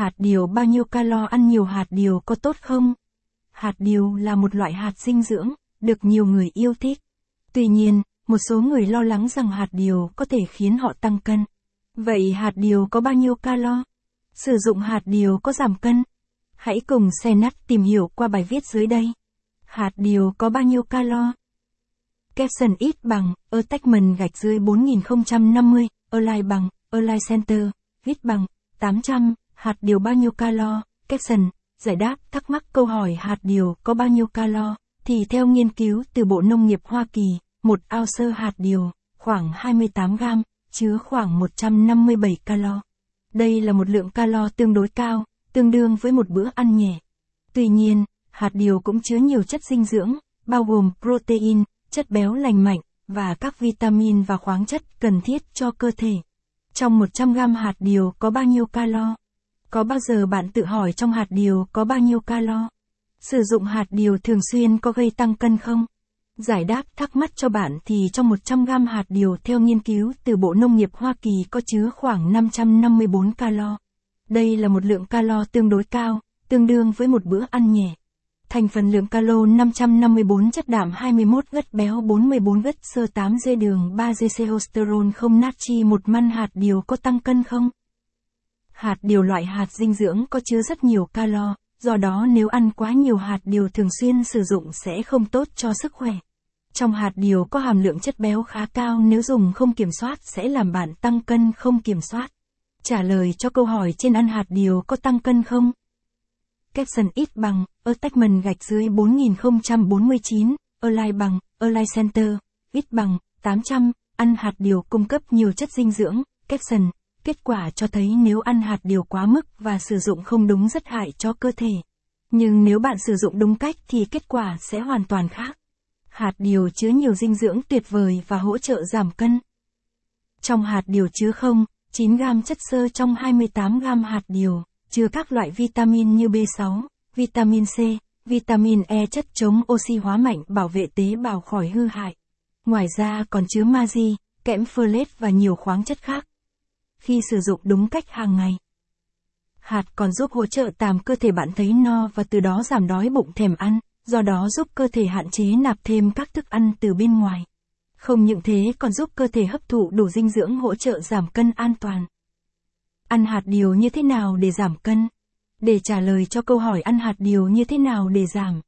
Hạt điều bao nhiêu calo ăn nhiều hạt điều có tốt không? Hạt điều là một loại hạt dinh dưỡng, được nhiều người yêu thích. Tuy nhiên, một số người lo lắng rằng hạt điều có thể khiến họ tăng cân. Vậy hạt điều có bao nhiêu calo? Sử dụng hạt điều có giảm cân? Hãy cùng xe nắt tìm hiểu qua bài viết dưới đây. Hạt điều có bao nhiêu calo? Capson ít bằng, attachment gạch dưới 4050, align bằng, align center, viết bằng, 800, hạt điều bao nhiêu calo, caption, giải đáp thắc mắc câu hỏi hạt điều có bao nhiêu calo, thì theo nghiên cứu từ Bộ Nông nghiệp Hoa Kỳ, một ao sơ hạt điều, khoảng 28 gram, chứa khoảng 157 calo. Đây là một lượng calo tương đối cao, tương đương với một bữa ăn nhẹ. Tuy nhiên, hạt điều cũng chứa nhiều chất dinh dưỡng, bao gồm protein, chất béo lành mạnh, và các vitamin và khoáng chất cần thiết cho cơ thể. Trong 100 gram hạt điều có bao nhiêu calo? Có bao giờ bạn tự hỏi trong hạt điều có bao nhiêu calo? Sử dụng hạt điều thường xuyên có gây tăng cân không? Giải đáp thắc mắc cho bạn thì trong 100 gram hạt điều theo nghiên cứu từ Bộ Nông nghiệp Hoa Kỳ có chứa khoảng 554 calo. Đây là một lượng calo tương đối cao, tương đương với một bữa ăn nhẹ. Thành phần lượng calo 554 chất đạm 21 gất béo 44 gất sơ 8 dê đường 3 dê cholesterol không natri một măn hạt điều có tăng cân không? Hạt điều loại hạt dinh dưỡng có chứa rất nhiều calo, do đó nếu ăn quá nhiều hạt điều thường xuyên sử dụng sẽ không tốt cho sức khỏe. Trong hạt điều có hàm lượng chất béo khá cao nếu dùng không kiểm soát sẽ làm bạn tăng cân không kiểm soát. Trả lời cho câu hỏi trên ăn hạt điều có tăng cân không? Capson ít bằng, attachment gạch dưới 4049, align bằng, align center, ít bằng, 800, ăn hạt điều cung cấp nhiều chất dinh dưỡng, caption, kết quả cho thấy nếu ăn hạt điều quá mức và sử dụng không đúng rất hại cho cơ thể. Nhưng nếu bạn sử dụng đúng cách thì kết quả sẽ hoàn toàn khác. Hạt điều chứa nhiều dinh dưỡng tuyệt vời và hỗ trợ giảm cân. Trong hạt điều chứa không, 9 gam chất xơ trong 28 gam hạt điều, chứa các loại vitamin như B6, vitamin C, vitamin E chất chống oxy hóa mạnh bảo vệ tế bào khỏi hư hại. Ngoài ra còn chứa magie, kẽm folate và nhiều khoáng chất khác. Khi sử dụng đúng cách hàng ngày, hạt còn giúp hỗ trợ tàm cơ thể bạn thấy no và từ đó giảm đói bụng thèm ăn, do đó giúp cơ thể hạn chế nạp thêm các thức ăn từ bên ngoài. Không những thế còn giúp cơ thể hấp thụ đủ dinh dưỡng hỗ trợ giảm cân an toàn. Ăn hạt điều như thế nào để giảm cân? Để trả lời cho câu hỏi ăn hạt điều như thế nào để giảm,